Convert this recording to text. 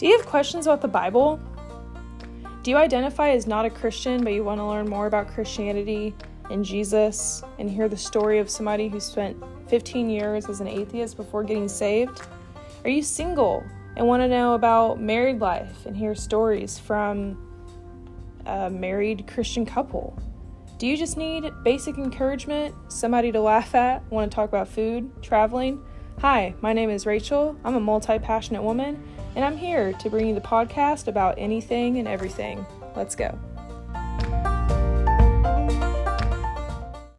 Do you have questions about the Bible? Do you identify as not a Christian, but you want to learn more about Christianity and Jesus and hear the story of somebody who spent 15 years as an atheist before getting saved? Are you single and want to know about married life and hear stories from a married Christian couple? Do you just need basic encouragement, somebody to laugh at, want to talk about food, traveling? Hi, my name is Rachel. I'm a multi passionate woman, and I'm here to bring you the podcast about anything and everything. Let's go.